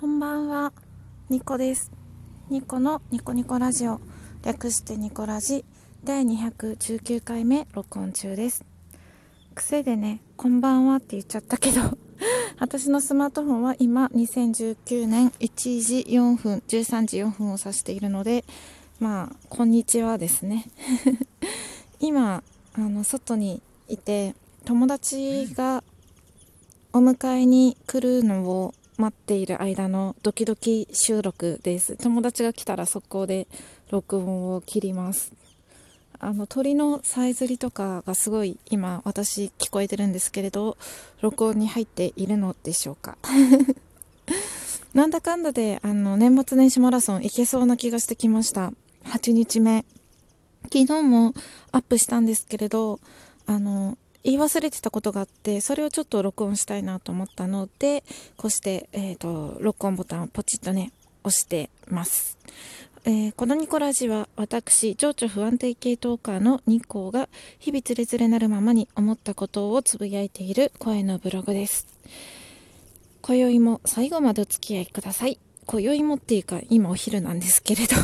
こんばんは、ニコです。ニコのニコニコラジオ、略してニコラジ、第219回目録音中です。癖でね、こんばんはって言っちゃったけど、私のスマートフォンは今2019年1時4分、13時4分を指しているので、まあ、こんにちはですね。今、あの、外にいて、友達がお迎えに来るのを待っている間のドキドキ収録です。友達が来たら速攻で録音を切ります。あの鳥のさえずりとかがすごい今私聞こえてるんですけれど録音に入っているのでしょうか。なんだかんだであの年末年始マラソン行けそうな気がしてきました。8日目。昨日もアップしたんですけれどあの言い忘れてたことがあってそれをちょっと録音したいなと思ったのでこうして、えーと、録音ボタンをポチッとね押してます、えー、このニコラジは私情緒不安定系トーカーの日光が日々つれづれなるままに思ったことをつぶやいている声のブログです。今宵も最後までお付き合いください。今宵もっていうか今お昼なんですけれど。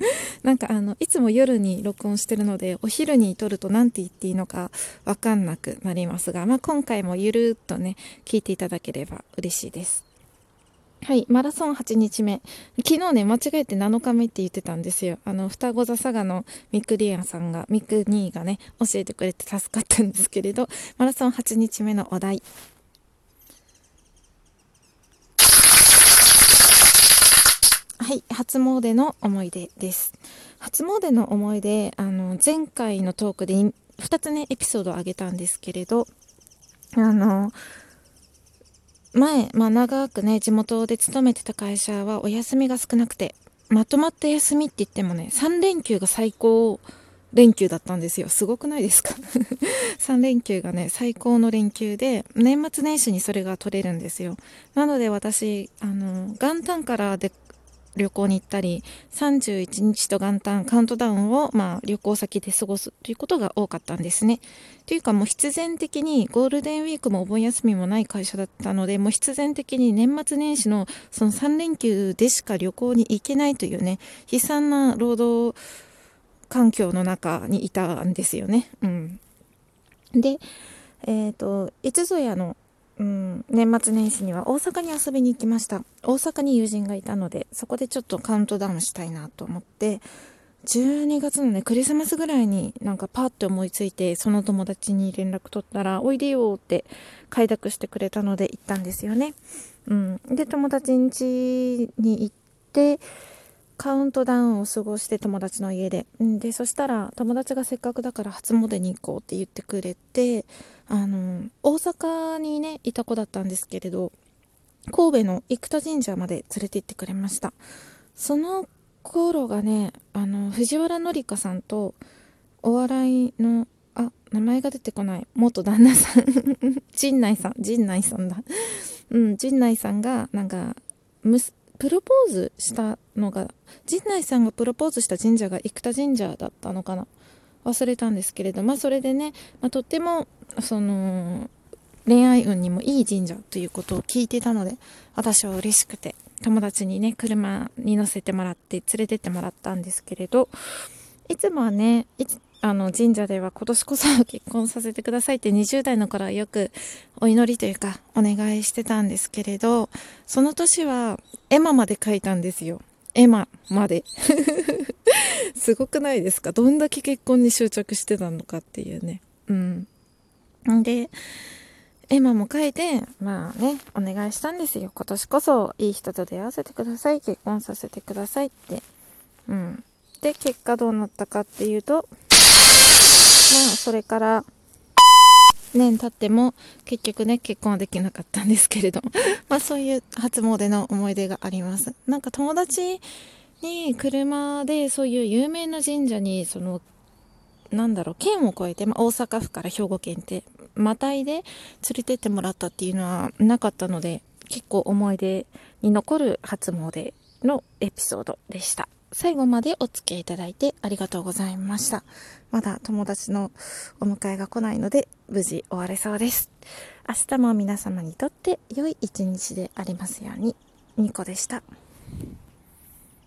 なんかあのいつも夜に録音してるのでお昼に撮ると何て言っていいのか分かんなくなりますが、まあ、今回もゆるっとね聞いていただければ嬉しいですはい、マラソン8日目。昨日ね、間違えて7日目って言ってたんですよ。あの、双子座佐賀のミクリアンさんが、ミクニーがね、教えてくれて助かったんですけれど、マラソン8日目のお題。はい、初詣の思い出です。初詣の思い出、あの、前回のトークで2つね、エピソードをあげたんですけれど、あの、前、まあ長くね、地元で勤めてた会社はお休みが少なくて、まとまった休みって言ってもね、3連休が最高連休だったんですよ。すごくないですか ?3 連休がね、最高の連休で、年末年始にそれが取れるんですよ。なので私、あの、元旦からで旅行に行ったり31日と元旦カウントダウンを、まあ、旅行先で過ごすということが多かったんですね。というかもう必然的にゴールデンウィークもお盆休みもない会社だったのでもう必然的に年末年始のその3連休でしか旅行に行けないというね悲惨な労働環境の中にいたんですよね。うん、で、えーといつぞやのうん、年末年始には大阪に遊びに行きました。大阪に友人がいたのでそこでちょっとカウントダウンしたいなと思って12月のねクリスマスぐらいになんかパッと思いついてその友達に連絡取ったら「おいでよ」って快諾してくれたので行ったんですよね。うん、で友達ん家に行ってカウントダウンを過ごして友達の家で、でそしたら友達がせっかくだから初詣に行こうって言ってくれてあの大阪にねいた子だったんですけれど神戸の生田神社まで連れて行ってくれました。その頃がねあの藤原紀香さんとお笑いのあ名前が出てこない。元旦那さん。陣内さん陣内さんだ。うん陣内さんがなんかプロポーズしたのが陣内さんがプロポーズした神社が生田神社だったのかな？忘れたんですけれどまあそれでね、まあ、とってもその恋愛運にもいい神社ということを聞いてたので私は嬉しくて友達にね車に乗せてもらって連れてってもらったんですけれどいつもはねいつあの神社では今年こそ結婚させてくださいって20代の頃はよくお祈りというかお願いしてたんですけれどその年は絵馬まで書いたんですよ絵馬まで すごくないですか？どんだけ結婚に執着してたのかっていうねうんで、エマも書いて、まあね、お願いしたんですよ。今年こそいい人と出会わせてください。結婚させてくださいって。うん。で、結果どうなったかっていうと、まあ、それから、年経っても結局ね結婚はできなかったんですけれど まあそういう初詣の思い出があります。なんか友達に車でそういう有名な神社にそのなんだろう県を越えて、まあ、大阪府から兵庫県ってまたいで連れてってもらったっていうのはなかったので結構思い出に残る初詣のエピソードでした。最後までお付き合いいただいてありがとうございました。まだ友達のお迎えが来ないので、無事終われそうです。明日も皆様にとって良い一日でありますように。ニコでした。